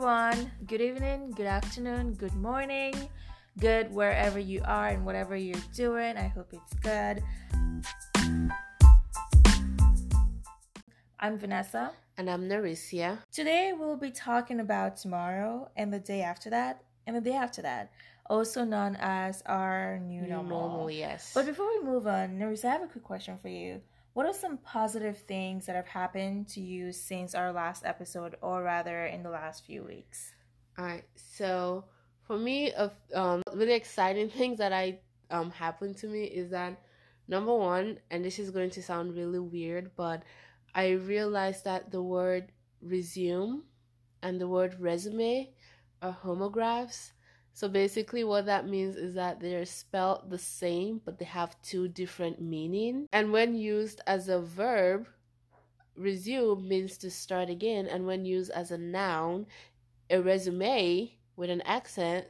everyone. Good evening, good afternoon, good morning, good wherever you are and whatever you're doing. I hope it's good. I'm Vanessa. And I'm Naricia. Today we'll be talking about tomorrow and the day after that and the day after that, also known as our new normal. Normal, yes. But before we move on, Naricia, I have a quick question for you. What are some positive things that have happened to you since our last episode, or rather in the last few weeks? All right. So for me, of um, really exciting things that I um happened to me is that number one, and this is going to sound really weird, but I realized that the word resume and the word resume are homographs. So basically, what that means is that they're spelled the same, but they have two different meanings. And when used as a verb, resume means to start again. And when used as a noun, a resume with an accent,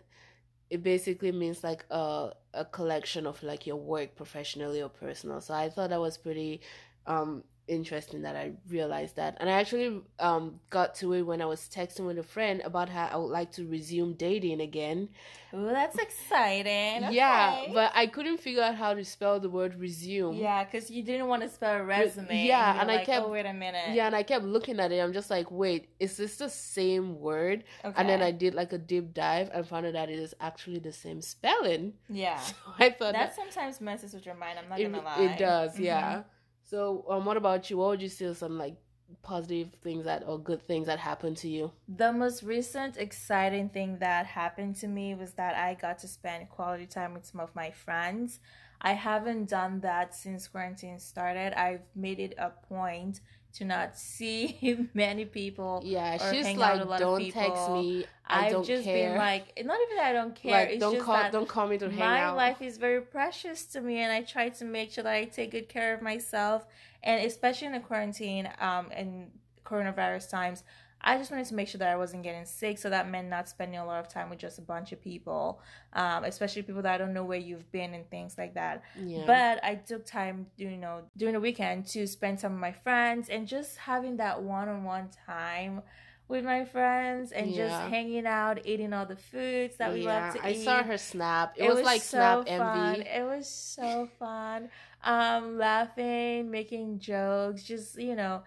it basically means like a, a collection of like your work professionally or personal. So I thought that was pretty um interesting that I realized that. And I actually um got to it when I was texting with a friend about how I would like to resume dating again. Ooh, that's exciting. Okay. Yeah, but I couldn't figure out how to spell the word resume. Yeah, because you didn't want to spell resume. Yeah, and, and I kept- Oh, wait a minute. Yeah, and I kept looking at it. I'm just like, wait, is this the same word? Okay. And then I did like a deep dive and found out that it is actually the same spelling. Yeah. So I thought That that sometimes messes with your mind. I'm not it, gonna lie. it does, Mhm. yeah. So, um, what about you? What would you say are some like positive things that or good things that happened to you? The most recent exciting thing that happened to me was that I got to spend quality time with some of my friends. I haven't done that since quarantine started. I've made it a point to not see many people. Yeah, or she's like, a lot of don't text me. I I've don't just care. been like, not even that I don't care. like, it's don't just call, that don't call me to hang my out. My life is very precious to me and i try to make sure that i take good care of myself and especially in the quarantine um and coronavirus times i just wanted to make sure that i wasn't getting sick so that meant not spending a lot of time with just a bunch of people um especially people that i don't know where you've been and things like that yeah. but I took time, you know, during the weekend to spend some of my friends and just having that one-on-one time with my friends and just hanging out, eating all the foods that we yeah, love to I eat. I saw her snap. It, was, like snap fun. envy. It was so fun. Um, laughing, making jokes, just you know,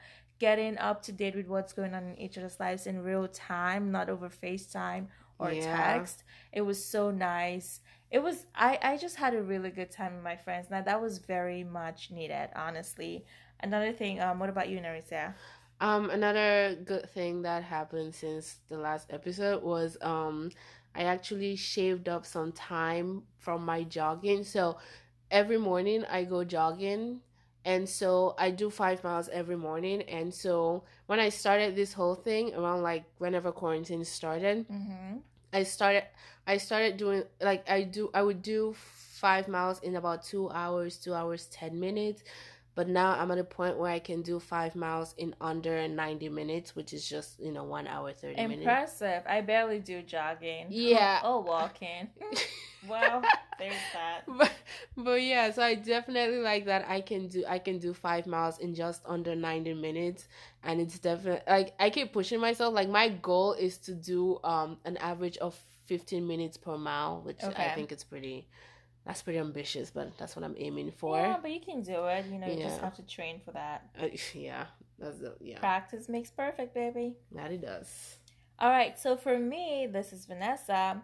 getting up to date with what's going on in each other's lives in real time, not over FaceTime or Yeah. text. It was so nice. It was I I just had a really good time with my friends. Now that was very much needed, honestly. Another thing, um, what about you, Narisa? Um, another good thing that happened since the last episode was um, I actually shaved up some time from my jogging. So every morning I go jogging, and so I do five miles every morning. And so when I started this whole thing around like whenever quarantine started, Mm-hmm. I started I started doing like I do I would do five miles in about two hours, two hours ten minutes. But now I'm at a point where I can do five miles in under ninety minutes, which is just, you know, one hour thirty minutes. Impressive. I barely do jogging. Yeah. Oh, walking. well, there's that. But but yeah, so I definitely like that I can do I can do five miles in just under ninety minutes and it's definitely like I keep pushing myself. Like my goal is to do um an average of fifteen minutes per mile, which Okay. I think it's pretty that's pretty ambitious, but that's what I'm aiming for. Yeah, but you can do it. You know, you just have to train for that. Uh, yeah, that's the, yeah, Practice makes perfect, baby. that it does. All right, so for me, this is Vanessa.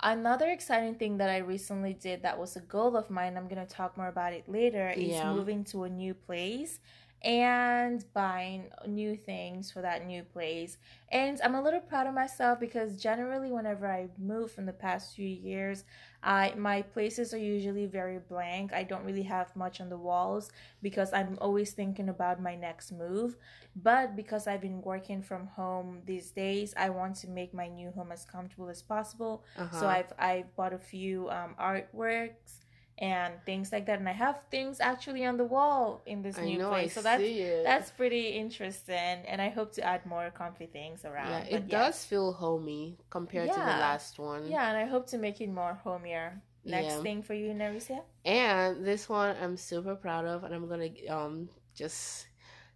Another exciting thing that I recently did that was a goal of mine, I'm going to talk more about it later, is Yeah. moving to a new place and buying new things for that new place. And I'm a little proud of myself because generally whenever I move from the past few years, I my places are usually very blank. I don't really have much on the walls because I'm always thinking about my next move. But because I've been working from home these days, I want to make my new home as comfortable as possible. Uh-huh. So I've I've bought a few um, artworks and things like that, and I have things actually on the wall in this I new know place. I so that's that's pretty interesting, and I hope to add more comfy things around. yeah, it yes. does feel homey compared to the last one. Yeah, and I hope to make it more homier. Next Yeah. thing for you, Nerissa? And this one I'm super proud of, and I'm gonna um just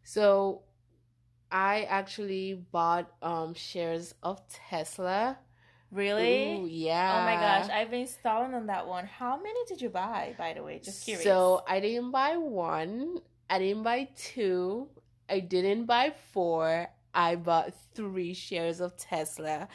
so I actually bought um shares of Tesla. Really? Ooh, yeah. Oh my gosh, I've been stalling on that one. How many did you buy, by the way? Just curious. So I didn't buy one. I didn't buy two. I didn't buy four. I bought three shares of Tesla.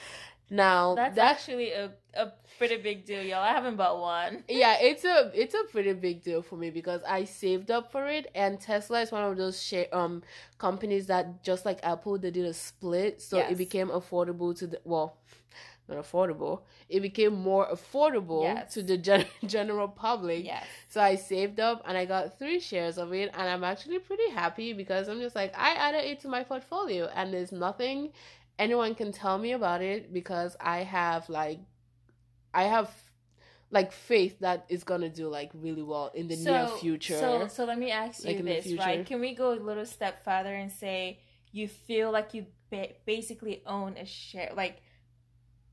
Now that's that, actually a, a pretty big deal, y'all. I haven't bought one. yeah, it's a it's a pretty big deal for me because I saved up for it, and Tesla is one of those share um companies that just like Apple, they did a split, so Yes. it became affordable to the well, not affordable. It became more affordable Yes. to the gen- general public. Yes. So I saved up and I got three shares of it, and I'm actually pretty happy because I'm just like I added it to my portfolio, and there's nothing anyone can tell me about it because I have like I have like faith that it's gonna do like really well in the near future. So, so let me ask you Like this, right? Can we go a little step further and say you feel like you ba- basically own a share, like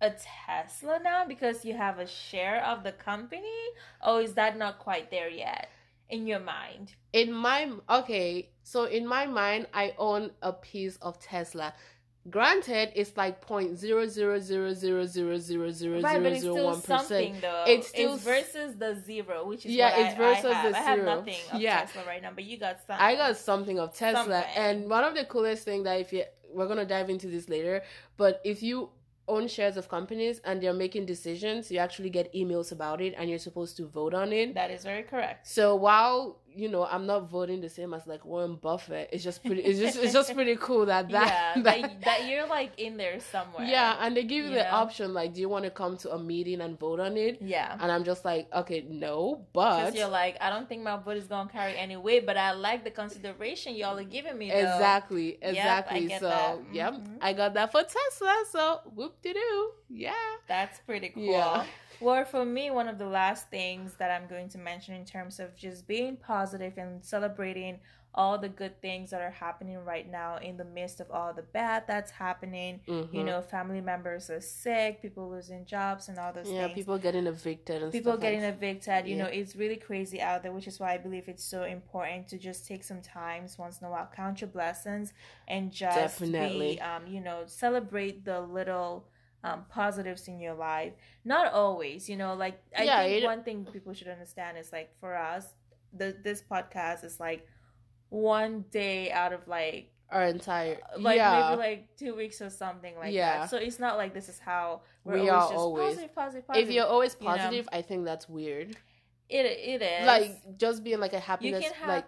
a Tesla now because you have a share of the company, or is that not quite there yet in your mind? in my okay, so in my mind, I own a piece of Tesla. Granted, it's like point zero zero zero zero zero zero zero Right, zero it's still percent. It's still versus the zero, which is Yeah, it's I- versus I have. the I have zero. nothing of Yeah. Tesla right now, but you got something. I got something of Tesla, Something. and one of the coolest thing that if you we're gonna dive into this later, but if you own shares of companies and they're making decisions, you actually get emails about it, and you're supposed to vote on it. That is very correct. So while you know I'm not voting the same as like Warren Buffett, it's just pretty. It's just it's just pretty cool that that yeah, that, that, that you're like in there somewhere. yeah, and they give you, you the know? option like, do you want to come to a meeting and vote on it? Yeah. And I'm just like, okay, no, but you're like, I don't think my vote is gonna carry any weight, but I like the consideration y'all are giving me. Though. exactly, exactly. get so that. yep. Mm-hmm. I got that for Tesla. So whoop de doo, yeah. That's pretty cool. Yeah. Well, for me, one of the last things that I'm going to mention in terms of just being positive and celebrating all the good things that are happening right now in the midst of all the bad that's happening. You Mhm. know, family members are sick, people losing jobs, and all those yeah, things. people getting evicted and people getting like evicted you know it's really crazy out there which is why i believe it's so important to just take some times once in a while count your blessings and just Definitely. be um you know celebrate the little um, positives in your life not always you know like i Yeah, think one thing people should understand is like for us the this podcast is like one day out of like our entire like yeah. maybe like two weeks or something like Yeah. that so it's not like this is how we're We always are just always- positive positive positive if you're always you know. positive, I think that's weird. it it is Like just being like a happiness, have- like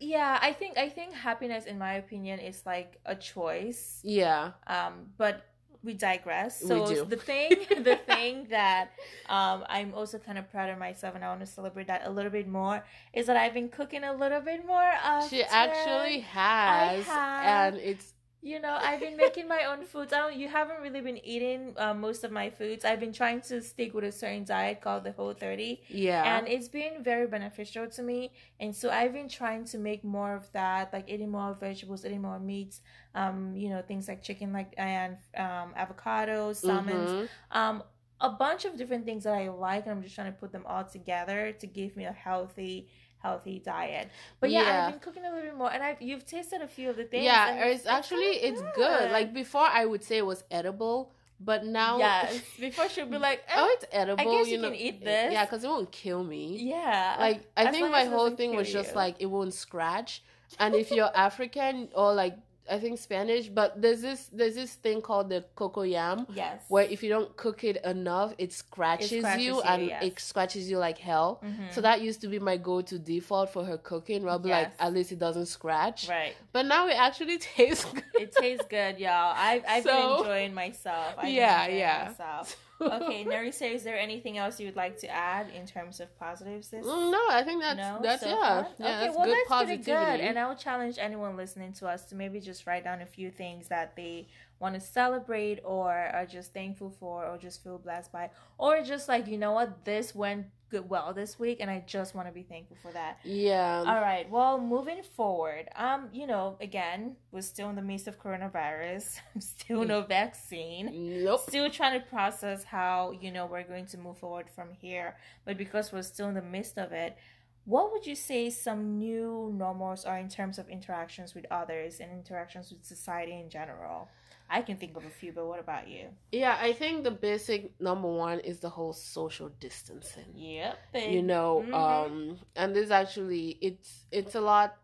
Yeah, I think I think happiness, in my opinion, is like a choice. yeah, Um, but we digress. We So do. the thing, the thing that um I'm also kind of proud of myself, and I want to celebrate that a little bit more, is that I've been cooking a little bit more. Often. she actually has, and it's You know, I've been making my own foods. I don't, you haven't really been eating uh, most of my foods. I've been trying to stick with a certain diet called the Whole 30. yeah, and it's been very beneficial to me and so i've been trying to make more of that like eating more vegetables eating more meats um you know things like chicken like and um avocados salmons Mhm. um a bunch of different things that i like and i'm just trying to put them all together to give me a healthy healthy diet but yeah, Yeah. i've been cooking a little bit more and i've you've tasted a few of the things yeah, and it's actually it's good. Like before, I would say it was edible, but now yes before she'll be like oh, eh, it's edible. I guess you you know, can eat this. Yeah, because it won't kill me. yeah Like I think my whole thing was just you. like it won't scratch, and if you're African or like I think Spanish, but there's this there's this thing called the coco yam yes where if you don't cook it enough, it scratches, scratches you you, and yes. it scratches you like hell. Mhm. So that used to be my go-to default for her cooking. I'll be like, at least it doesn't scratch. right But now it actually tastes good. It tastes good, y'all. I've, I've So- been enjoying myself. I've Yeah, yeah. Myself. Okay, Nerissa, is there anything else you would like to add in terms of positives? This Mm, no, I think that's no, that's so yeah, far? yeah, okay, that's well, good that's positivity. pretty good. And I would challenge anyone listening to us to maybe just write down a few things that they want to celebrate or are just thankful for or just feel blessed by or just like you know what this went good well this week and I just want to be thankful for that. yeah, All right. Well, moving forward, um, you know, again, we're still in the midst of coronavirus. still no vaccine. nope. Still trying to process how you know we're going to move forward from here. But because we're still in the midst of it, what would you say some new normals are in terms of interactions with others and interactions with society in general? I can think of a few, but what about you? Yeah, I think the basic number one is the whole social distancing. Yep. You know, Mhm. um and this actually it's it's a lot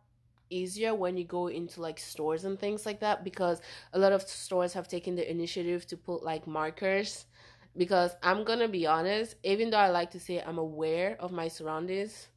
easier when you go into like stores and things like that because a lot of stores have taken the initiative to put like markers because I'm going to be honest, even though I like to say I'm aware of my surroundings,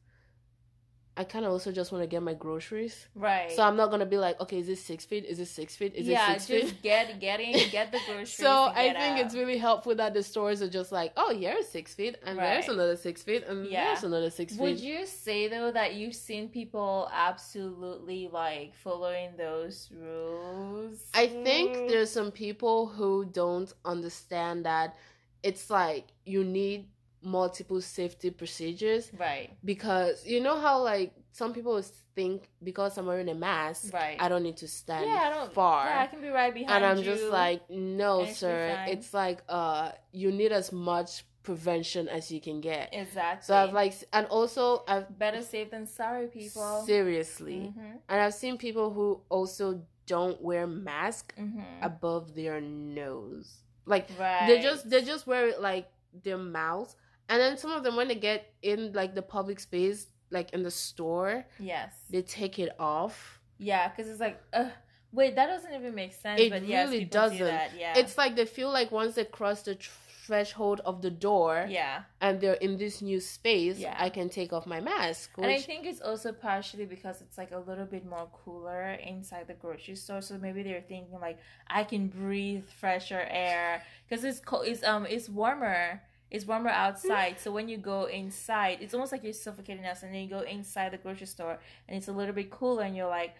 I kind of also just want to get my groceries. right. So I'm not gonna be like, okay, is this six feet? Is this six feet? Is yeah, it six just feet? get get in, get the groceries. So I think out. it's really helpful that the stores are just like, oh, here's six feet, and there's another six feet, and Yeah. there's another six feet. Would you say though that you've seen people absolutely like following those rules? I think there's some people who don't understand that it's like you need multiple safety procedures right, because you know how like some people think because I'm wearing a mask, right. I don't need to stand yeah, I don't. far. Yeah, I can be right behind and I'm you. just like, no, and sir. It's like uh, you need as much prevention as you can get. exactly. So I've like, and also I've better safe than sorry, people. seriously, Mm-hmm. and I've seen people who also don't wear mask Mm-hmm. above their nose. Like right. they just they just wear it like their mouth, and then some of them when they get in like the public space, like in the store, yes. they take it off. Yeah, because it's like, uh, wait, that doesn't even make sense. It but really do doesn't. that. Yeah. It's like they feel like once they cross the tr- threshold of the door, yeah. and they're in this new space, Yeah. I can take off my mask. And I think it's also partially because it's like a little bit more cooler inside the grocery store. So maybe they're thinking like I can breathe fresher air because it's cold. It's um it's warmer. It's warmer outside. so when you go inside, it's almost like you're suffocating us. And then you go inside the grocery store and it's a little bit cooler, and you're like,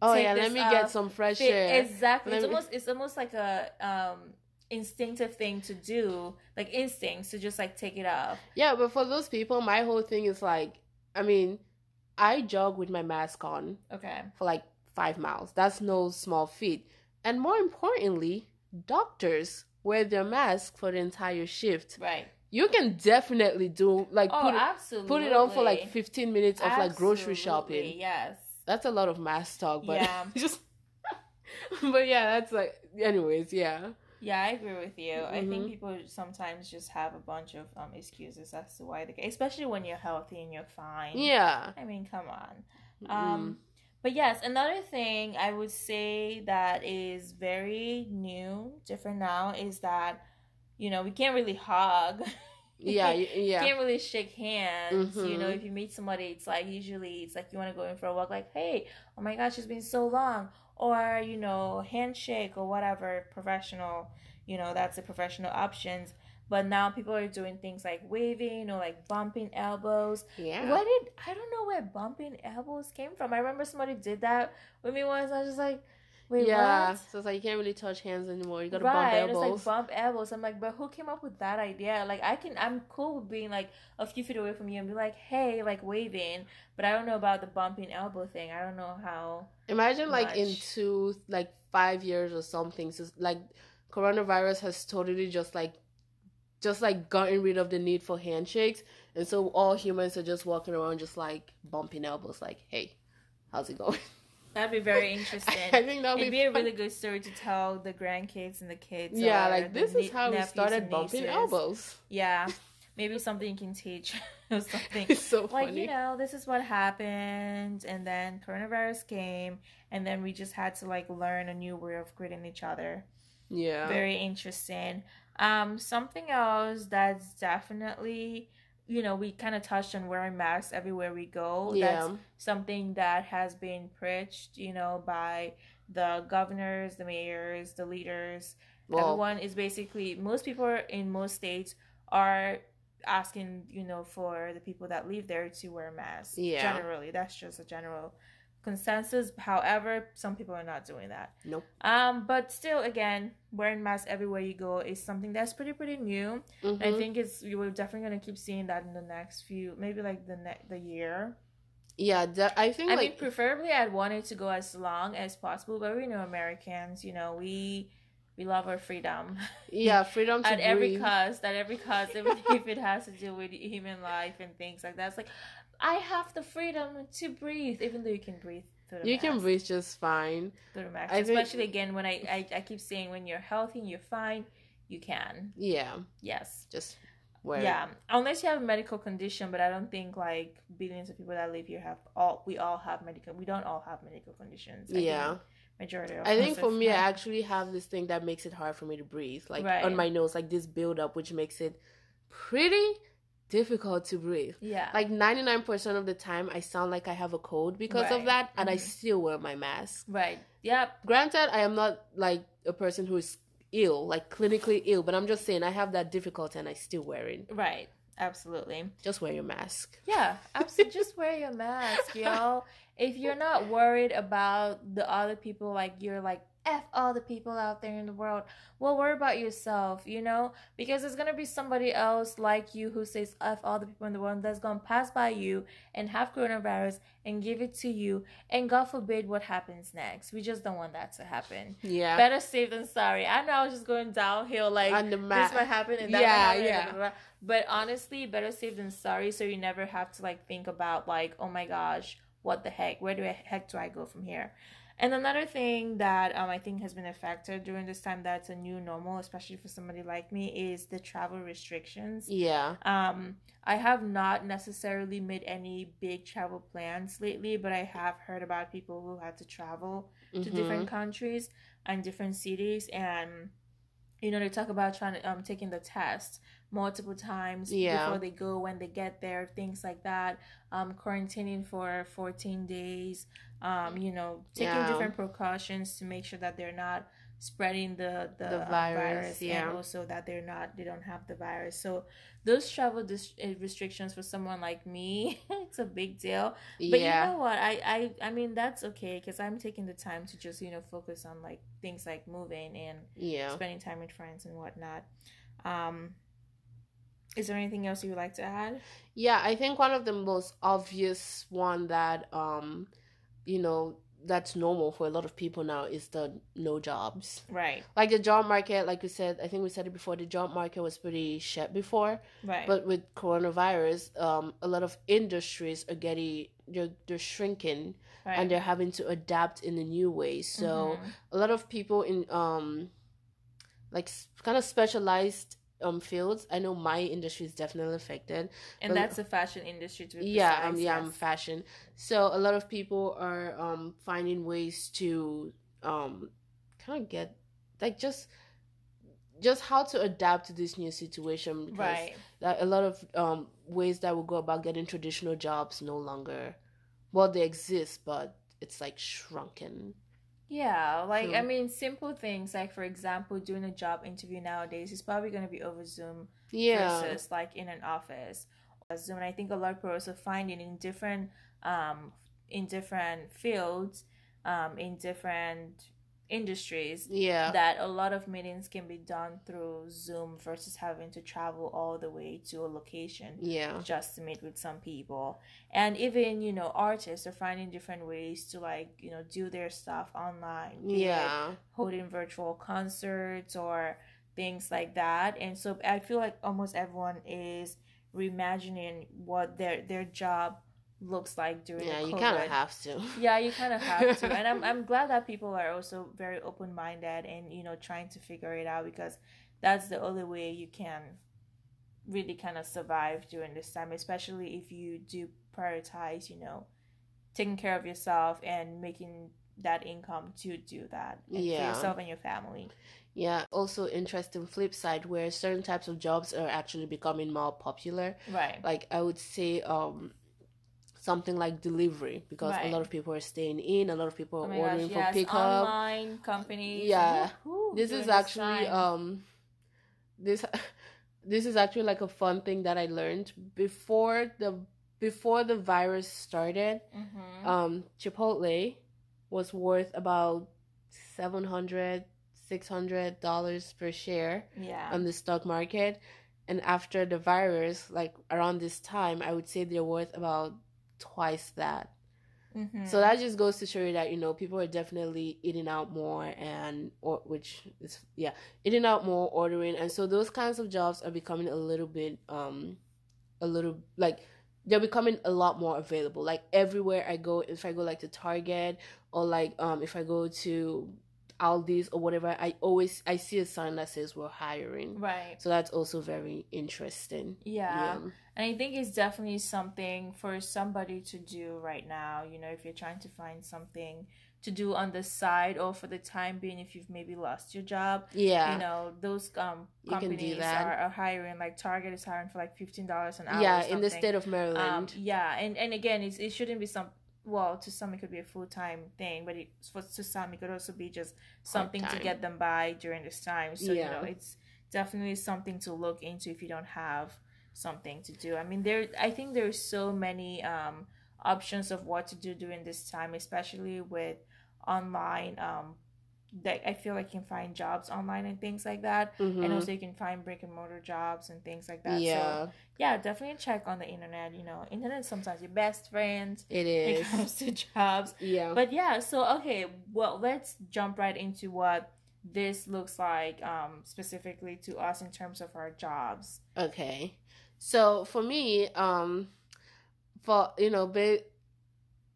oh yeah, let me off, get some fresh air. Exactly. Let It's me- almost it's almost like a um instinctive thing to do, like instincts to just like take it off. Yeah, but for those people, my whole thing is like, I mean, I jog with my mask on Okay. for like five miles. That's no small feat. And more importantly, doctors wear their mask for the entire shift. Right. You can definitely do like Oh, put it, absolutely. put it on for like 15 minutes of like grocery shopping. Yes. That's a lot of mask talk, but Yeah. just but yeah, that's like anyways, yeah. Yeah, I agree with you. I think Mhm. people sometimes just have a bunch of um excuses as to why they, especially when you're healthy and you're fine. Yeah. I mean, come on. Mm. But yes, another thing I would say that is very new, different now, is that you know we can't really hug. yeah, yeah. can't really shake hands. You know, Mhm. if you meet somebody, it's like usually it's like you want to go in for a walk, like, hey, oh my gosh, it's been so long, or you know, handshake or whatever professional. You know, that's the professional options. But now people are doing things like waving or like bumping elbows. Yeah. What did I don't know where bumping elbows came from. I remember somebody did that with me once. I was just like, wait, yeah. what? So it's like you can't really touch hands anymore. You gotta right, bump elbows. it's like bump elbows. I'm like, but who came up with that idea? Like, I can, I'm cool with being like a few feet away from you and be like, hey, like waving. But I don't know about the bumping elbow thing. I don't know how. Imagine like in two, like five years or something. So like coronavirus has totally just like, just like gotten rid of the need for handshakes, and so all humans are just walking around just like bumping elbows, like, hey, how's it going? That'd be very interesting. I think that would be, be a really good story to tell the grandkids and the kids. yeah, like this is how we started bumping elbows. Yeah, maybe something you can teach or something. It's so like funny. you know this is what happened and then coronavirus came and then we just had to like learn a new way of greeting each other yeah, very interesting um something else that's definitely you know we kind of touched on wearing masks everywhere we go. Yeah, that's something that has been preached you know by the governors the mayors the leaders. Well, everyone is basically most people in most states are asking you know for the people that live there to wear masks Yeah. generally. That's just a general consensus however some people are not doing that Nope. um but still again wearing masks everywhere you go is something that's pretty pretty new i mhm. think it's you are definitely going to keep seeing that in the next few maybe like the next the year yeah. de- I think I like mean, preferably I'd want it to go as long as possible, but we know Americans, you know, we we love our freedom yeah, freedom to at every breathe. cost. At every cost, even if it has to do with human life and things like that. It's like, I have the freedom to breathe, even though you can breathe through the You can breathe just fine. through the mask. I think- Especially again when I, I I keep saying when you're healthy and you're fine, you can. Yeah, Yes. just wear. it. Yeah, unless you have a medical condition, but I don't think like billions of people that live here have all. We all have medical. We don't all have medical conditions. I think Yeah. majority. Of I think for me, I actually have this thing that makes it hard for me to breathe, like Right. on my nose, like this buildup, which makes it pretty difficult to breathe. yeah, Like ninety nine percent of the time, I sound like I have a cold because of that, and I Mhm. still wear my mask. right. Yep. Granted, I am not like a person who is ill, like clinically ill, but I'm just saying I have that difficulty, and I still wear it. Right. Absolutely. Just wear your mask. Yeah, absolutely. Just wear your mask, y'all. If you're not worried about the other people, like you're like f all the people out there in the world. Well, worry about yourself, you know, because there's gonna be somebody else like you who says f all the people in the world that's gonna pass by you and have coronavirus and give it to you, and God forbid what happens next. We just don't want that to happen. Yeah, Better safe than sorry. I know I was just going downhill, like and the this mask. might happen and that Yeah, happen, yeah. blah, blah, blah. But honestly, better safe than sorry. So you never have to like think about like, oh my gosh, what the heck? Where do I heck do I go from here? And another thing that um, I think has been a factor during this time that's a new normal, especially for somebody like me, is the travel restrictions. Yeah, Um, I have not necessarily made any big travel plans lately, but I have heard about people who had to travel to Mhm. different countries and different cities and you know they talk about trying to um taking the test multiple times Yeah. before they go when they get there things like that um quarantining for 14 days um you know taking Yeah. different precautions to make sure that they're not spreading the the, The um, virus, yeah. and also that they're not they don't have the virus so those travel dis- uh, restrictions for someone like me it's a big deal but yeah. you know what? I I I mean that's okay because I'm taking the time to just you know focus on like things like moving and yeah. spending time with friends and whatnot. Um, is there anything else you would like to add? Yeah, I think one of the most obvious one that um you know that's normal for a lot of people now is the no jobs. Right, Like the job market, like we said, I think we said it before, the job market was pretty shit before. right, But with coronavirus, um a lot of industries are getting they're they're shrinking right. and they're having to adapt in a new way. So Mhm. a lot of people in um like kind of specialized um fields. I know my industry is definitely affected. and that's the fashion industry to be yeah um yeah i'm fashion so a lot of people are um finding ways to um kind of get like just just how to adapt to this new situation because right, that a lot of um ways that will go about getting traditional jobs no longer well they exist but it's like shrunken yeah. Like I mean, simple things like for example, doing a job interview nowadays is probably going to be over Zoom yeah versus like in an office. Zoom, and I think a lot of people are finding in different um in different fields, um in different industries yeah that a lot of meetings can be done through Zoom versus having to travel all the way to a location yeah just to meet with some people. And even, you know, artists are finding different ways to like, you know, do their stuff online. yeah holding virtual concerts or things like that. And so I feel like almost everyone is reimagining what their their job looks like during yeah you kind of have to Yeah, you kind of have to. and I'm I'm glad that people are also very open-minded and you know trying to figure it out because that's the only way you can really kind of survive during this time, especially if you do prioritize, you know, taking care of yourself and making that income to do that Yeah. for yourself and your family. Yeah, also interesting flip side where certain types of jobs are actually becoming more popular. Right. Like I would say um something like delivery because Right. a lot of people are staying in, a lot of people Oh are my ordering gosh, for yes, pickup. online companies. Yeah. Woo-hoo, This is actually time. um this this is actually like a fun thing that I learned before the before the virus started. Mhm. Um Chipotle was worth about 700 600 dollars per share yeah. on the stock market and after the virus like around this time i would say they're worth about twice that Mhm. so that just goes to show you that you know people are definitely eating out more and or which is yeah eating out more ordering and so those kinds of jobs are becoming a little bit um a little like they're becoming a lot more available. Like everywhere I go, if I go like to Target or like um if I go to Aldi's or whatever, I always I see a sign that says we're hiring. Right. So that's also very interesting. Yeah. yeah. And I think it's definitely something for somebody to do right now. You know, if you're trying to find something to do on the side or for the time being if you've maybe lost your job yeah. you know those um companies are, are, hiring like target is hiring for like $15 an hour yeah in the state of maryland. Um, yeah and and again it's, it shouldn't be some well to some it could be a full-time thing but it for to some it could also be just something to get them by during this time. So yeah. you know it's definitely something to look into if you don't have something to do i mean there i think there's so many um options of what to do during this time especially with online um that I feel like you can find jobs online and things like that. Mm-hmm. And also you can find brick and mortar jobs and things like that. Yeah. So yeah, definitely check on the internet. You know, internet sometimes your best friend. It is. When it comes to jobs. Yeah. But yeah, so okay, well let's jump right into what this looks like um specifically to us in terms of our jobs. Okay. So for me, um for you know, but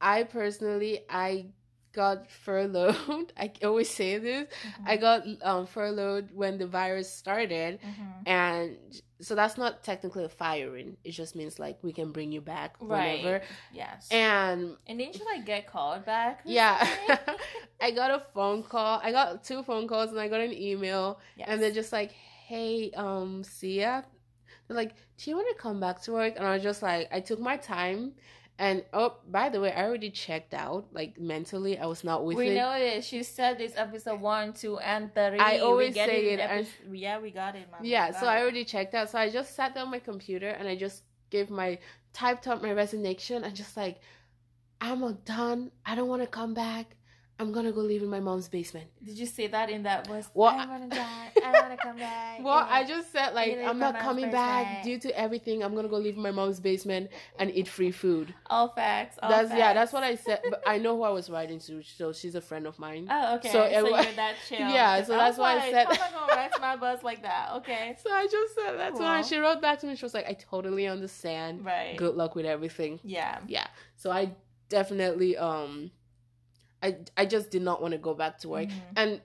I personally I got furloughed. I always say this. Mm-hmm. I got um, furloughed when the virus started, mm-hmm. and so that's not technically a firing. It just means like we can bring you back whenever. Yes. And and didn't you like get called back? Yeah. I got a phone call. I got two phone calls and I got an email, yes. and they're just like, "Hey, um, Sia." They're like, "Do you want to come back to work?" And I was just like, I took my time and oh, by the way, I already checked out. Like mentally, I was not with we it. We know this. She said this episode one, two, and three. I always say it. Epi- and, yeah, we got it. Yeah, so it. I already checked out. So I just sat down my computer and I just gave my typed up my resignation and just like, I'm done. I don't want to come back. I'm gonna go live in my mom's basement. Did you say that in that voice? Well, I wanna die. I wanna come back. Well, I just said like I'm not coming back due to everything. I'm gonna go live in my mom's basement and eat free food. All facts. All that's facts. yeah. That's what I said. But I know who I was writing to, so she's a friend of mine. Oh, okay. So, so you're that chill. Yeah. So that's why like, I said. I'm not gonna rest my buzz like that. Okay. So I just said that's cool. why she wrote back to me. She was like, I totally understand. Right. Good luck with everything. Yeah. Yeah. So I definitely um I I just did not want to go back to work. Mm-hmm. And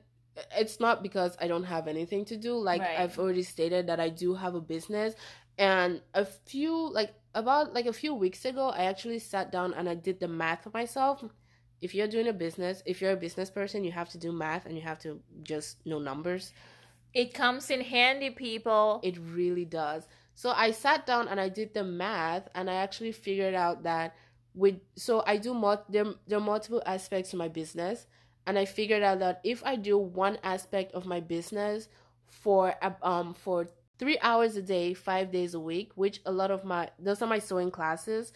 it's not because I don't have anything to do. Like right. I've already stated that I do have a business and a few like about like a few weeks ago I actually sat down and I did the math for myself. If you're doing a business, if you're a business person, you have to do math and you have to just know numbers. It comes in handy, people. It really does. So I sat down and I did the math and I actually figured out that with so I do more there there are multiple aspects to my business and I figured out that if I do one aspect of my business for um for 3 hours a day, 5 days a week, which a lot of my those are my sewing classes.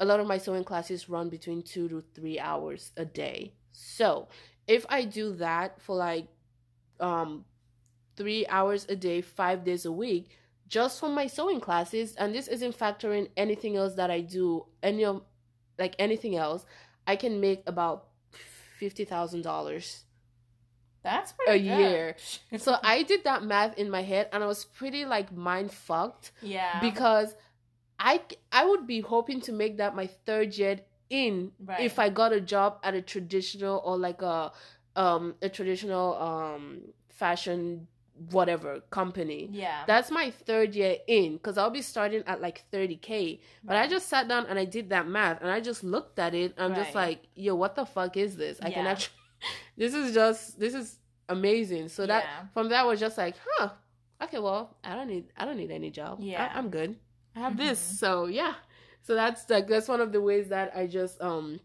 A lot of my sewing classes run between 2 to 3 hours a day. So, if I do that for like um 3 hours a day, 5 days a week, just for my sewing classes and this isn't factoring anything else that I do any of like anything else, I can make about fifty thousand dollars. That's a good. year. so I did that math in my head, and I was pretty like mind fucked. Yeah. Because I I would be hoping to make that my third year in right. if I got a job at a traditional or like a um a traditional um fashion whatever company. Yeah. That's my third year in because I'll be starting at like 30K. But I just sat down and I did that math and I just looked at it. I'm right. just like, yo, what the fuck is this? I yeah. can actually, this is just, this is amazing. So that, yeah. from that was just like, huh, okay, well, I don't need, I don't need any job. Yeah. I, am good. I have mm-hmm. this. So yeah. So that's like, that's one of the ways that I just, um,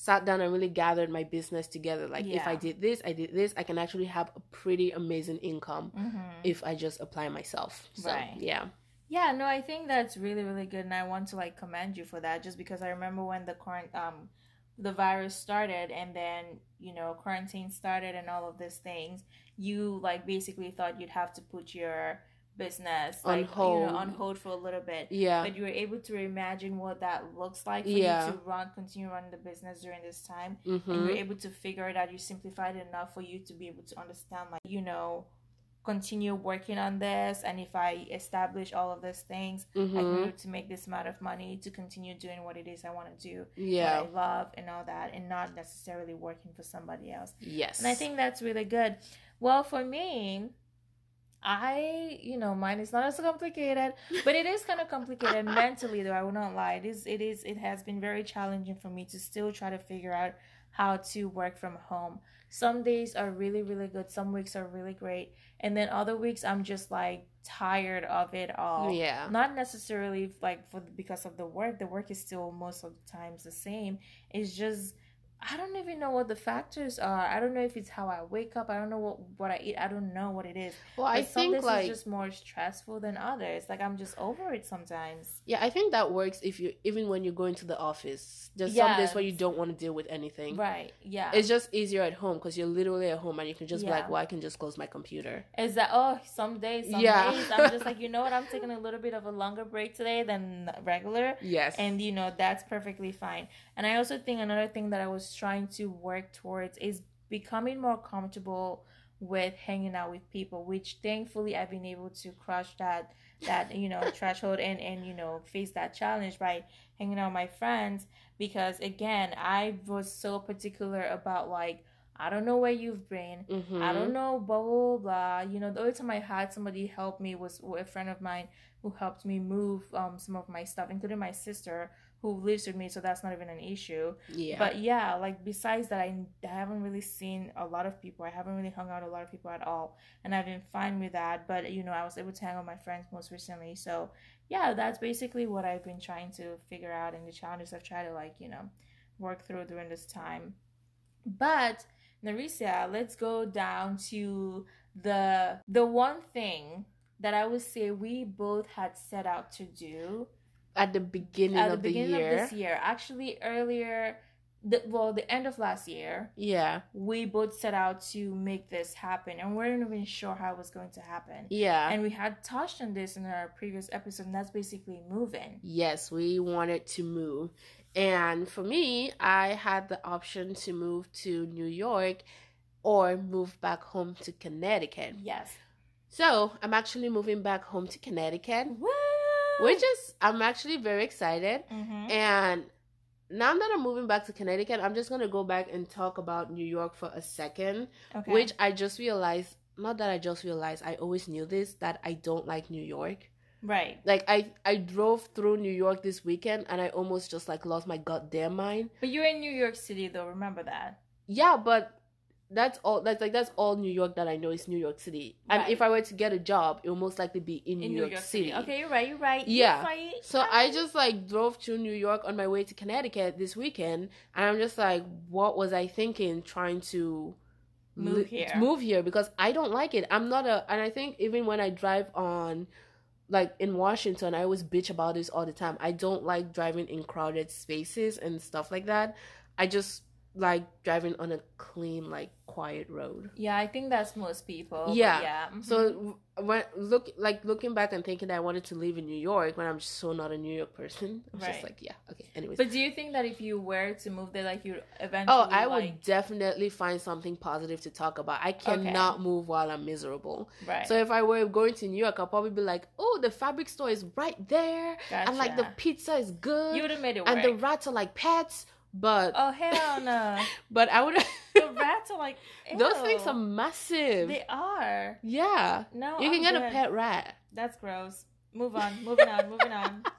sat down and really gathered my business together. Like yeah. if I did this, I did this, I can actually have a pretty amazing income mm-hmm. if I just apply myself. So right. yeah. Yeah, no, I think that's really, really good and I want to like commend you for that just because I remember when the current um the virus started and then, you know, quarantine started and all of these things, you like basically thought you'd have to put your business on like hold. you know on hold for a little bit yeah but you were able to imagine what that looks like for yeah. you to run continue running the business during this time mm-hmm. and you were able to figure it out you simplified it enough for you to be able to understand like you know continue working on this and if I establish all of these things, I can able to make this amount of money to continue doing what it is I want to do, Yeah. I love and all that, and not necessarily working for somebody else. Yes. And I think that's really good. Well, for me, I, you know, mine is not as complicated, but it is kind of complicated mentally though, I will not lie. It is it is it has been very challenging for me to still try to figure out how to work from home. Some days are really really good, some weeks are really great, and then other weeks I'm just like tired of it all yeah. not necessarily like for because of the work the work is still most of the times the same it's just i don't even know what the factors are. I don't know if it's how i wake up. I don't know what what i eat. I don't know what it is. Well, I But some think days like it's just more stressful than others. Like i'm just over it sometimes. Yeah, I think that works if you even when you go into the office. There's some days where you don't want to deal with anything. right. Yeah. It's just easier at home because you're literally at home and you can just be like, well, I can just close my computer. is that oh some days some Yeah. days i'm just like you know what? I'm taking a little bit of a longer break today than regular. Yes. and you know that's perfectly fine. And i also think another thing that i was trying to work towards is becoming more comfortable with hanging out with people which thankfully i've been able to crush that that you know threshold and and you know face that challenge by hanging out with my friends because again i was so particular about like i don't know where you've been Mhm. I don't know, blah, blah, blah. You know, the only time I had somebody help me was a friend of mine who helped me move um, some of my stuff, including my sister who lives with me, so that's not even an issue. Yeah. But yeah, like besides that, I, I haven't really seen a lot of people. I haven't really hung out with a lot of people at all, and I've been fine with that. But you know, I was able to hang out with my friends most recently, so yeah, that's basically what I've been trying to figure out and the challenges I've tried to like you know work through during this time. But Narisia, let's go down to the the one thing that I would say we both had set out to do at the beginning at the of the beginning year. of this year. Actually, earlier, the, well, the end of last year, Yeah. we both set out to make this happen, and we weren't even sure how it was going to happen. Yeah. And we had touched on this in our previous episode, and that's basically moving. Yes, we wanted to move. And for me, I had the option to move to New York or move back home to Connecticut. Yes. So I'm actually moving back home to Connecticut, Woo! Which is, I'm actually very excited. Mhm. And now that I'm moving back to Connecticut, I'm just going to go back and talk about New York for a second, okay. which I just realized, not that I just realized, I always knew this, that I don't like New York. right. Like I I drove through New York this weekend and I almost just like lost my goddamn mind. But you're in New York City, though. Remember that. Yeah, but that's all that's like that's all New York that I know is New York City. And if I were to get a job, it will most likely be in, In New, York, City. Okay, you're right. You're right. Yeah. You're right. So I just like drove to New York on my way to Connecticut this weekend and I'm just like what was I thinking trying to Move li- here. Move here because I don't like it. I'm not a and I think even when I drive on like in Washington, I always bitch about this all the time. I don't like driving in crowded spaces and stuff like that. I just like driving on a clean, like quiet road. Yeah, I think that's most people. Yeah. yeah. mhm. So when look like looking back and thinking that I wanted to live in New York when I'm just so not a New York person, I'm just like yeah okay. Anyways, But do you think that if you were to move there, like you eventually? oh, I would definitely find something positive to talk about. I cannot move while I'm miserable. Right. So if I were going to New York, I'll probably be like, oh, the fabric store is right there, and like the pizza is good, you would have made it work. and the rats are like pets. But oh hell no! but I would. the rats are like Those things are massive. They are. yeah, No, you can I'm get a pet rat. That's gross. Move on. Moving on. Moving on.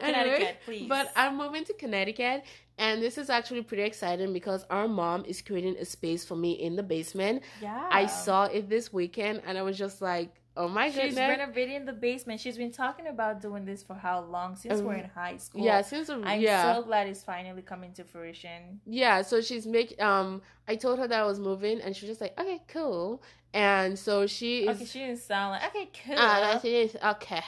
Anyway, Connecticut, please. But I'm moving to Connecticut, and this is actually pretty exciting because our mom is creating a space for me in the basement. yeah, I saw it this weekend, and I was just like, "Oh my goodness. She's goodness!" renovating the basement. She's been talking about doing this for how long? Since Um, we're in high school. yeah, since we're I'm yeah, so glad it's finally coming to fruition. yeah. So she's make um. I told her that I was moving, and she was just like, "Okay, cool." And so she is. Okay, she didn't sound like okay, cool. Ah, she is okay,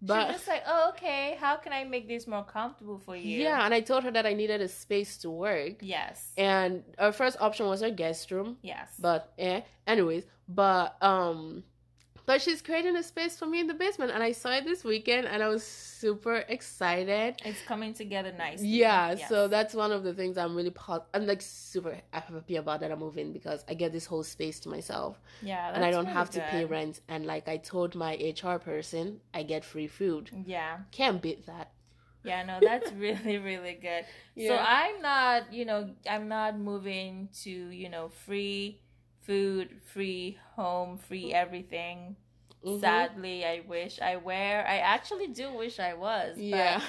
She's but just like, oh, okay. How can I make this more comfortable for you? yeah, and I told her that I needed a space to work, Yes. and her first option was her guest room. yes. but eh anyways but um but she's creating a space for me in the basement, and I saw it this weekend, and I was super excited. It's coming together nicely. Yeah, Yes. so that's one of the things I'm really proud. I'm like super happy about that I'm moving because I get this whole space to myself, yeah, and I don't really have to pay rent. And like I told my HR person, I get free food. Yeah. Can't beat that. Yeah, no, that's really, really good. So I'm not, you know, I'm not moving to, you know, free food, free home, free everything. Mhm. Sadly, I wish I were. I actually do wish I was. but Yeah.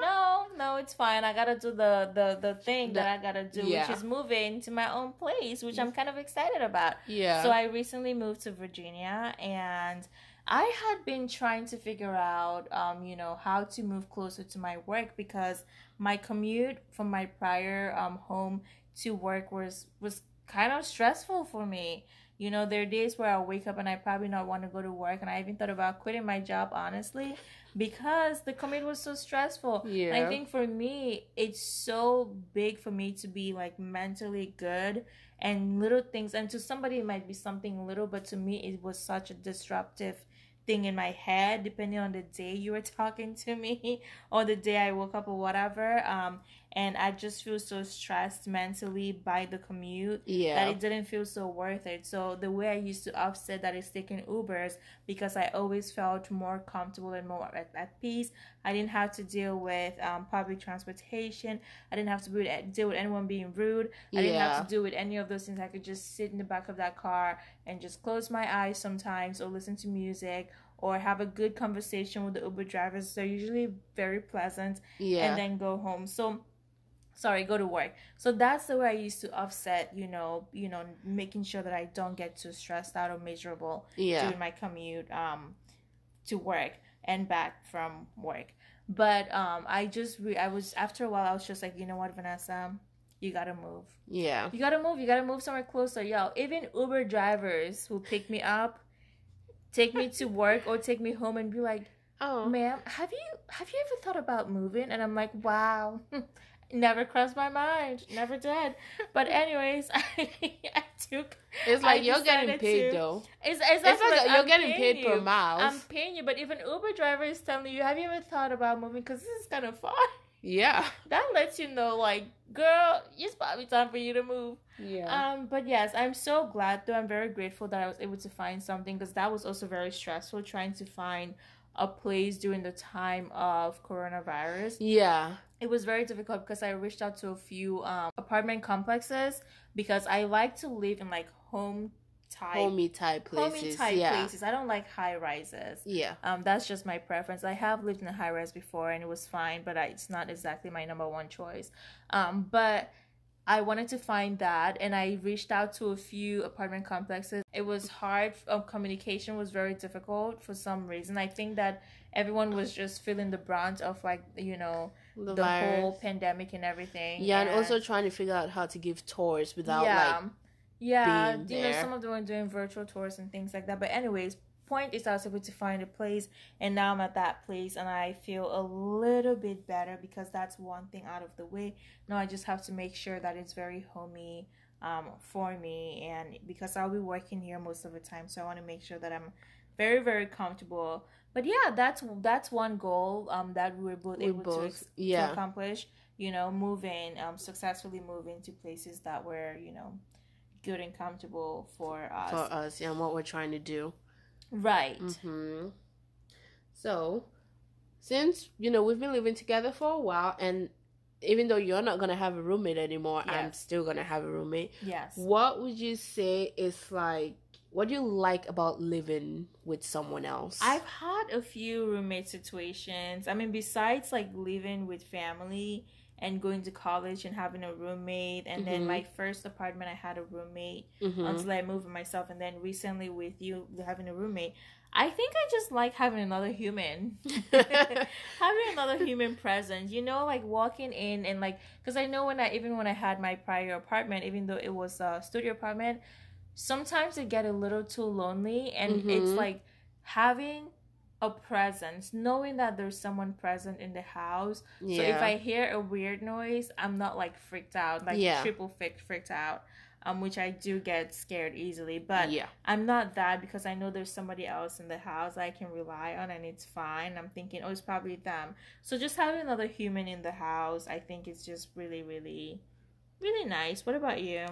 No, no, it's fine. I gotta do the the the thing that I gotta do, yeah. which is moving to my own place, which I'm kind of excited about. Yeah. So I recently moved to Virginia and I had been trying to figure out um, you know, how to move closer to my work because my commute from my prior um home to work was was kind of stressful for me. You know, there are days where I'll wake up and I probably not want to go to work and I even thought about quitting my job honestly because the commute was so stressful. And Yeah. I think for me, it's so big for me to be like mentally good and little things. And to somebody, it might be something little, but to me, it was such a disruptive thing in my head, depending on the day you were talking to me or the day I woke up or whatever. Um, and I just feel so stressed mentally by the commute that it didn't feel so worth it. So the way I used to offset that is taking Ubers because I always felt more comfortable and more at, at peace. I didn't have to deal with um, public transportation. I didn't have to be- deal with anyone being rude. I didn't have to deal with any of those things. I could just sit in the back of that car and just close my eyes sometimes or listen to music or have a good conversation with the Uber drivers. They're usually very pleasant yeah. and then go home. So sorry, go to work. So that's the way I used to offset, you know, you know, making sure that I don't get too stressed out or miserable yeah. during my commute um to work and back from work. But um I just re- I was after a while I was just like, you know what, Vanessa, you gotta move. Yeah. You gotta move. You gotta move somewhere closer. Yo, even Uber drivers who pick me up, take me to work or take me home and be like, Oh. ma'am have you have you ever thought about moving and i'm like wow never crossed my mind never did but anyways i, I took It's I like you're getting paid to- though. it's, it's, It's like you're I'm getting paid per you. miles. i'm paying you but even uber driver is telling you have you ever thought about moving because this is kind of far yeah. that lets you know like girl it's probably time for you to move Yeah. um, but yes, I'm so glad though. I'm very grateful that I was able to find something because that was also very stressful trying to find a place during the time of coronavirus. yeah. It was very difficult because I reached out to a few um, apartment complexes because I like to live in like home type, Homey type places. homey type yeah. places. I don't like high rises. Yeah. Um, that's just my preference. I have lived in a high rise before and it was fine, but I, it's not exactly my number one choice. Um, but I wanted to find that, and I reached out to a few apartment complexes. It was hard. Um, communication was very difficult for some reason. I think that everyone was just feeling the brunt of like you know The, the whole pandemic and everything. yeah, and also trying to figure out how to give tours without yeah, like yeah. You know, some of them are doing virtual tours and things like that. But anyways, point is I was able to find a place, and now I'm at that place, and I feel a little bit better because that's one thing out of the way. Now I just have to make sure that it's very homey um, for me, and because I'll be working here most of the time, so I want to make sure that I'm very very comfortable. But yeah, that's that's one goal um, that we were both we able to, both to yeah accomplish. You know, moving um, successfully moving to places that were you know good and comfortable for us. for us yeah, and what we're trying to do. right. hmm So, since you know we've been living together for a while, and even though you're not gonna have a roommate anymore, I'm still gonna have a roommate. Yes. What would you say is like? What do you like about living with someone else? I've had a few roommate situations. I mean, besides like living with family and going to college and having a roommate, and then Mhm. my first apartment, I had a roommate Mhm. until I moved with myself, and then recently with you having a roommate. I think I just like having another human, having another human present. You know, like walking in and like, because I know when I even when I had my prior apartment, even though it was a studio apartment, sometimes it get a little too lonely, and it's Mhm. like having a presence, knowing that there's someone present in the house. yeah. So if I hear a weird noise, I'm not like freaked out, like Yeah. triple freaked freaked out. um, which I do get scared easily. But yeah. I'm not that because I know there's somebody else in the house I can rely on and it's fine. I'm thinking, oh, it's probably them. So just having another human in the house, I think it's just really, really, really nice. What about you?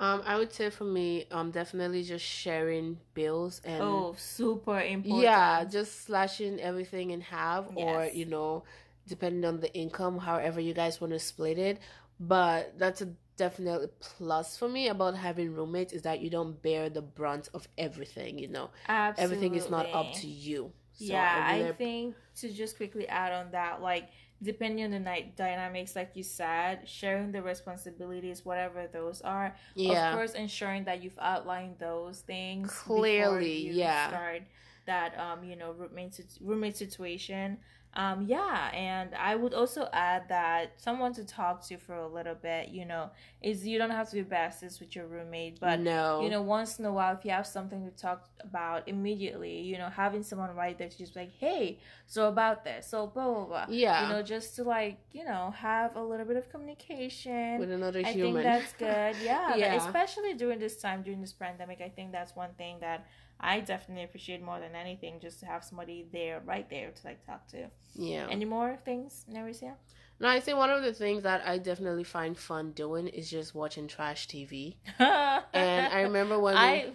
Um, I would say for me, um, definitely just sharing bills and Oh, super important. yeah, just slashing everything in half, or you know, depending on the income, however you guys want to split it. But that's a definite plus for me about having roommates is that you don't bear the brunt of everything. You know, Absolutely. everything is not up to you. So yeah, I, really- think to just quickly add on that, like depending on the night dynamics, like you said, sharing the responsibilities, whatever those are. yeah. Of course, ensuring that you've outlined those things Clearly, you yeah. Start that um you know roommate roommate situation. Um yeah, and I would also add that someone to talk to for a little bit. You know, is you don't have to be besties with your roommate, but no, you know, once in a while, if you have something to talk about immediately, you know, having someone right there to just be like, hey, so about this, so blah blah blah. yeah, You know, just to like, you know, have a little bit of communication. with another I human. think that's good. Yeah, Yeah. especially during this time, during this pandemic, I think that's one thing that I definitely appreciate more than anything, just to have somebody there, right there, to like talk to. yeah. Any more things, Nerisia? No, I think one of the things that I definitely find fun doing is just watching trash TV. and And I remember when we, I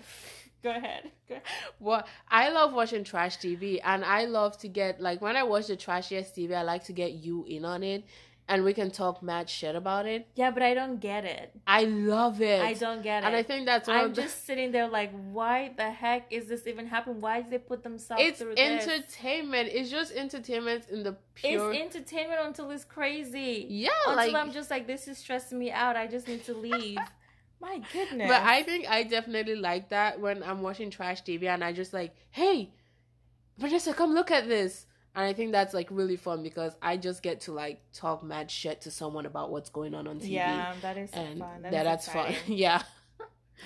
go ahead. Go ahead. Well, I love watching trash TV, and I love to get like when I watch the trashiest TV, I like to get you in on it, and we can talk mad shit about it. Yeah, but I don't get it. I love it. I don't get it. and I think that's I'm the, just sitting there like, why the heck is this even happening? Why did they put themselves it's through this? entertainment. It's just entertainment in the pure. It's entertainment until it's crazy. yeah, Until like. I'm just like, this is stressing me out. I just need to leave. My goodness. but I think I definitely like that when I'm watching trash TV, and I just like, hey, Vanessa, come look at this. And I think that's like really fun because I just get to like talk mad shit to someone about what's going on on TV. yeah, that is and fun. That that, is that's fun. yeah.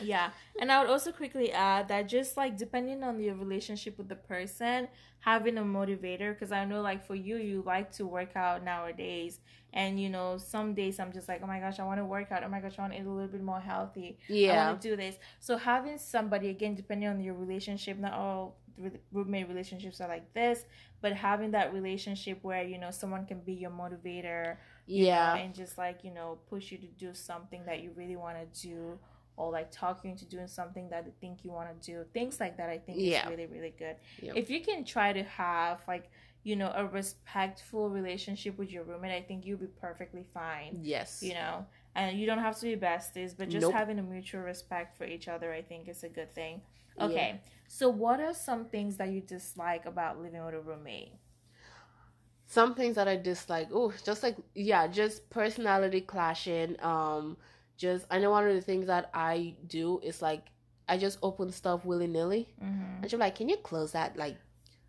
Yeah, and I would also quickly add that just like depending on your relationship with the person, having a motivator because I know like for you, you like to work out nowadays, and you know some days I'm just like, oh my gosh, I want to work out. Oh my gosh, I want to eat a little bit more healthy. Yeah. I want to do this. So having somebody again, depending on your relationship, not all re- roommate relationships are like this, but having that relationship where you know someone can be your motivator, you know, Yeah. and just like you know push you to do something that you really want to do or like talk you into doing something that they think you want to do things like that i think Yeah. is really really good Yep. if you can try to have like you know a respectful relationship with your roommate i think you'll be perfectly fine Yes. you know and you don't have to be besties but just Nope. having a mutual respect for each other i think is a good thing okay so what are some things that you dislike about living with a roommate Some things that I dislike. Oh, just like yeah, just personality clashing. Um, just I know one of the things that I do is like I just open stuff willy nilly, mm-hmm. and she's like, "Can you close that?" Like,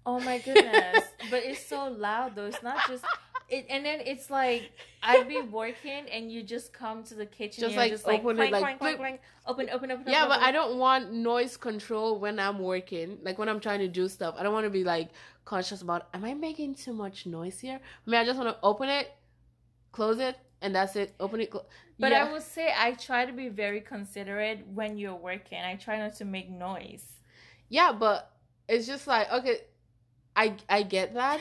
Oh my goodness. but it's so loud though. It's not just it and then it's like I'd be working and you just come to the kitchen Just, and like, just open clank, it, like, open open open yeah, open, but open. I don't want noise control when I'm working. Like when I'm trying to do stuff, I don't want to be like conscious about. Am I making too much noise here? I mean, I just want to open it, close it, and that's it. Open it. But yeah. I would say I try to be very considerate when you're working. I try not to make noise. yeah, but it's just like okay, I I get that,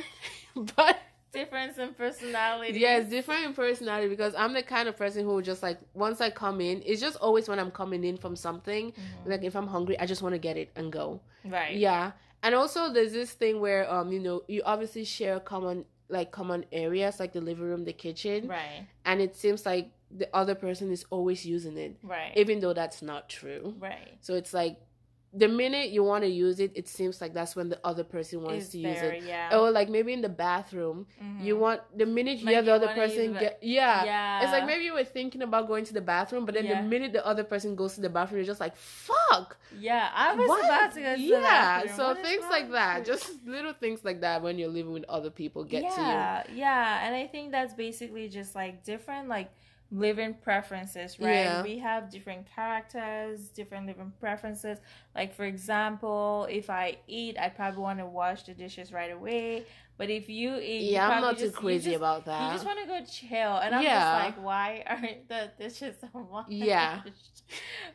but Difference in personality. it's different in personality because I'm the kind of person who just like once I come in, it's just always when I'm coming in from something. Mhm. Like if I'm hungry, I just want to get it and go. Right. Yeah, and also there's this thing where um you know you obviously share common like common areas like the living room, the kitchen, Right. and it seems like the other person is always using it, Right. even though that's not true. right. So it's like the minute you want to use it, it seems like that's when the other person wants to use it. Yeah. Or like maybe in the bathroom, Mhm. you want the minute you Like have the other person get yeah. yeah. It's like maybe you were thinking about going to the bathroom, but then Yeah. the minute the other person goes to the bathroom, you're just like, "Fuck!" Yeah, I was What? about to go to the yeah. So What things like that, just little things like that, when you're living with other people, get to you. yeah, Yeah, and I think that's basically just like different like living preferences, right? Yeah. We have different characters, different living preferences. Like for example, if I eat, I probably want to wash the dishes right away. But if you, you yeah, I'm not just, too crazy just, about that. You just want to go chill, and I'm Yeah. just like, why aren't the dishes washed? Yeah.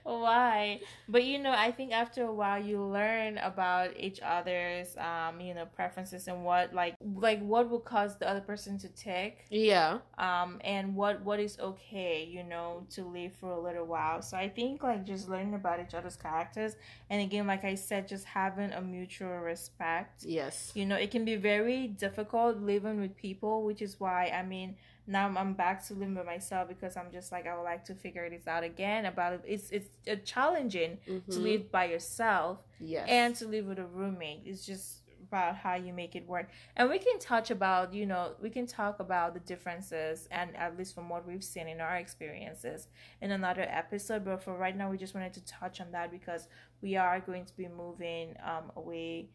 why? But you know, I think after a while, you learn about each other's, um, you know, preferences and what like like what will cause the other person to tick yeah, um and what what is okay you know to live for a little while so i think like just learning about each other's characters and again like i said just having a mutual respect yes, you know it can be very difficult living with people which is why i mean now i'm back to living by myself because i'm just like i would like to figure this out again about it. It's it's uh, challenging to Mhm. live by yourself yes, and to live with a roommate. It's just about how you make it work. And we can touch about you know we can talk about the differences and at least from what we've seen in our experiences in another episode. But for right now we just wanted to touch on that because we are going to be moving um, away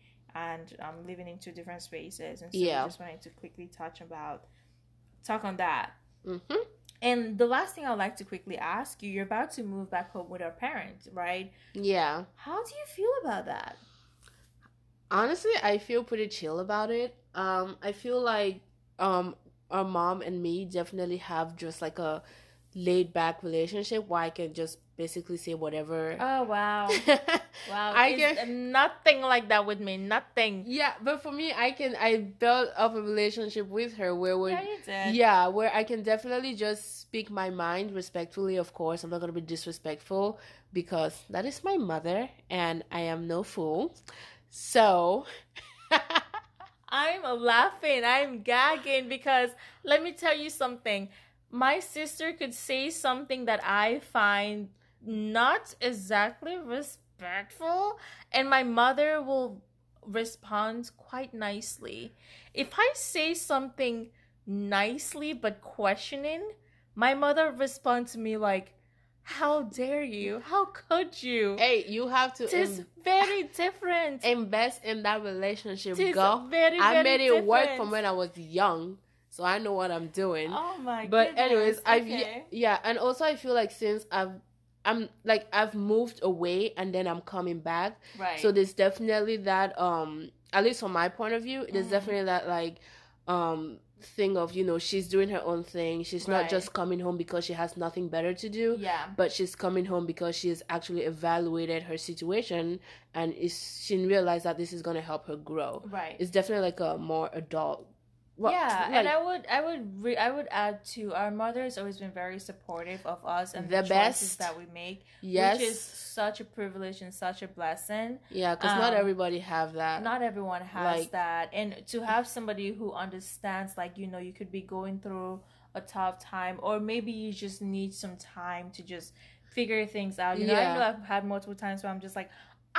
and um, living in two different spaces and so Yeah. we just wanted to quickly touch about talk on that hmm and the last thing i'd like to quickly ask you you're about to move back home with our parents right yeah. how do you feel about that Honestly, I feel pretty chill about it. Um, I feel like um our mom and me definitely have just like a laid back relationship where I can just basically say whatever. oh wow Wow, I it's can- nothing like that with me. Nothing. yeah, but for me, I can I built up a relationship with her where we're Yeah, you did. Yeah, where I can definitely just speak my mind respectfully, of course. I'm not going to be disrespectful because that is my mother and I am no fool. So, I'm laughing. I'm gagging because let me tell you something. My sister could say something that I find not exactly respectful, and my mother will respond quite nicely. If I say something nicely but questioning, my mother responds to me like, How dare you? How could you? hey, you have to It is in- very different. invest in that relationship, girl. very, I made it work from when I was young, so I know what I'm doing. Oh my but goodness. anyways, I've yeah, and also I feel like since I've I'm like I've moved away and then I'm coming back, right. So there's definitely that um at least from my point of view, there's Mhm. definitely that like um thing of, you know, she's doing her own thing. She's Right. not just coming home because she has nothing better to do. yeah. But she's coming home because she's actually evaluated her situation and is she realized that this is gonna help her grow. Right. It's definitely like a more adult well, yeah, like, and I would, I would, re- I would add to our mother has always been very supportive of us and the, The choices that we make, yes, which is such a privilege and such a blessing. yeah, because not um, everybody have that. Not everyone has Like- that, and to have somebody who understands, like you know, you could be going through a tough time, or maybe you just need some time to just figure things out. You know, I Yeah. know I've had multiple times where I'm just like.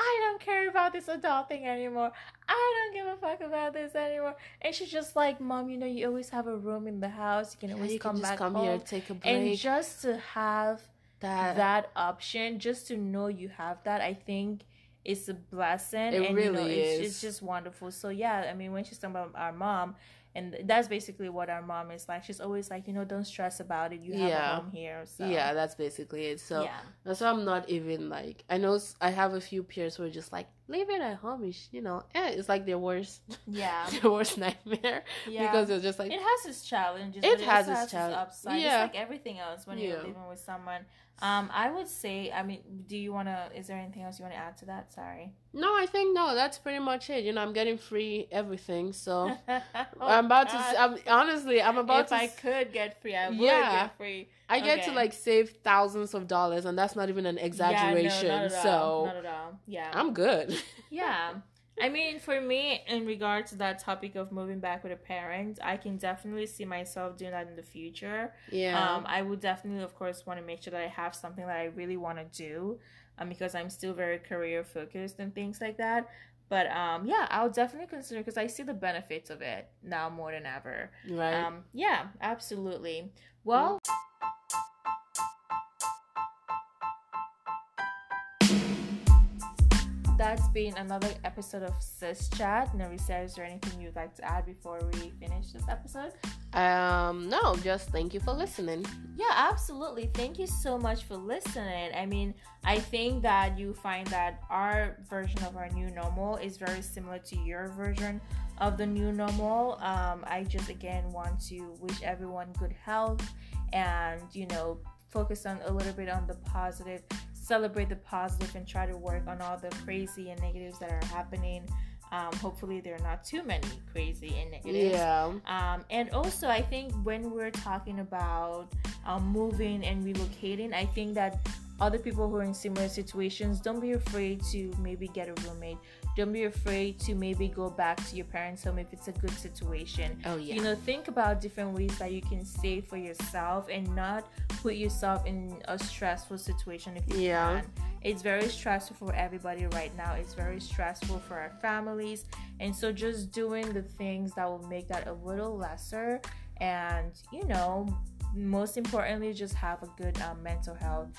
I don't care about this adult thing anymore. I don't give a fuck about this anymore. And she's just like, Mom, you know, you always have a room in the house. You can Yeah, always you come can just back come home. here, take a break. and just to have that, that option, just to know you have that, I think it's a blessing. It and you know, really it's, is. it's just wonderful. So yeah, I mean, when she's talking about our mom, and that's basically what our mom is like. She's always like, you know, don't stress about it. You have Yeah. a home here. So yeah, that's basically it. So yeah, That's why I'm not even like I know I have a few peers who are just like leave it at home. Is you know, eh, it's like their worst, yeah, their worst nightmare yeah. because they're just like it has its challenges. It but has its challenge- upside. yeah. It's like everything else when you're living with someone. Um, I would say, I mean, do you wanna? Is there anything else you wanna add to that? Sorry. no, I think no, that's pretty much it. You know, I'm getting free everything, so Oh, I'm about to. God. s- I'm honestly, I'm about if to. I s- could get free, I would Yeah. get free. I get to like save thousands of dollars, and that's not even an exaggeration. Yeah, no, at all. so not at all. Yeah, I'm good. yeah. I mean, for me, in regards to that topic of moving back with a parent, I can definitely see myself doing that in the future. yeah. Um, I would definitely, of course, want to make sure that I have something that I really want to do, um, because I'm still very career focused and things like that. But um, yeah, I'll definitely consider because I see the benefits of it now more than ever. right. Um, yeah, absolutely. Well. That's been another episode of Sis Chat. Narisa, is there anything you'd like to add before we finish this episode? Um, no, just thank you for listening. Yeah, absolutely. Thank you so much for listening. I mean, I think that you find that our version of our new normal is very similar to your version of the new normal. Um, I just again want to wish everyone good health and you know focus on a little bit on the positive, celebrate the positive, and try to work on all the crazy and negatives that are happening. Um, hopefully, there are not too many crazy and negatives. Yeah. Um, and also, I think when we're talking about um, moving and relocating, I think that other people who are in similar situations don't be afraid to maybe get a roommate don't be afraid to maybe go back to your parents' home if it's a good situation. Oh yeah. You know, think about different ways that you can save for yourself and not put yourself in a stressful situation if you Yeah. can. It's very stressful for everybody right now. It's very stressful for our families. And so just doing the things that will make that a little lesser and, you know, most importantly, just have a good um, mental health.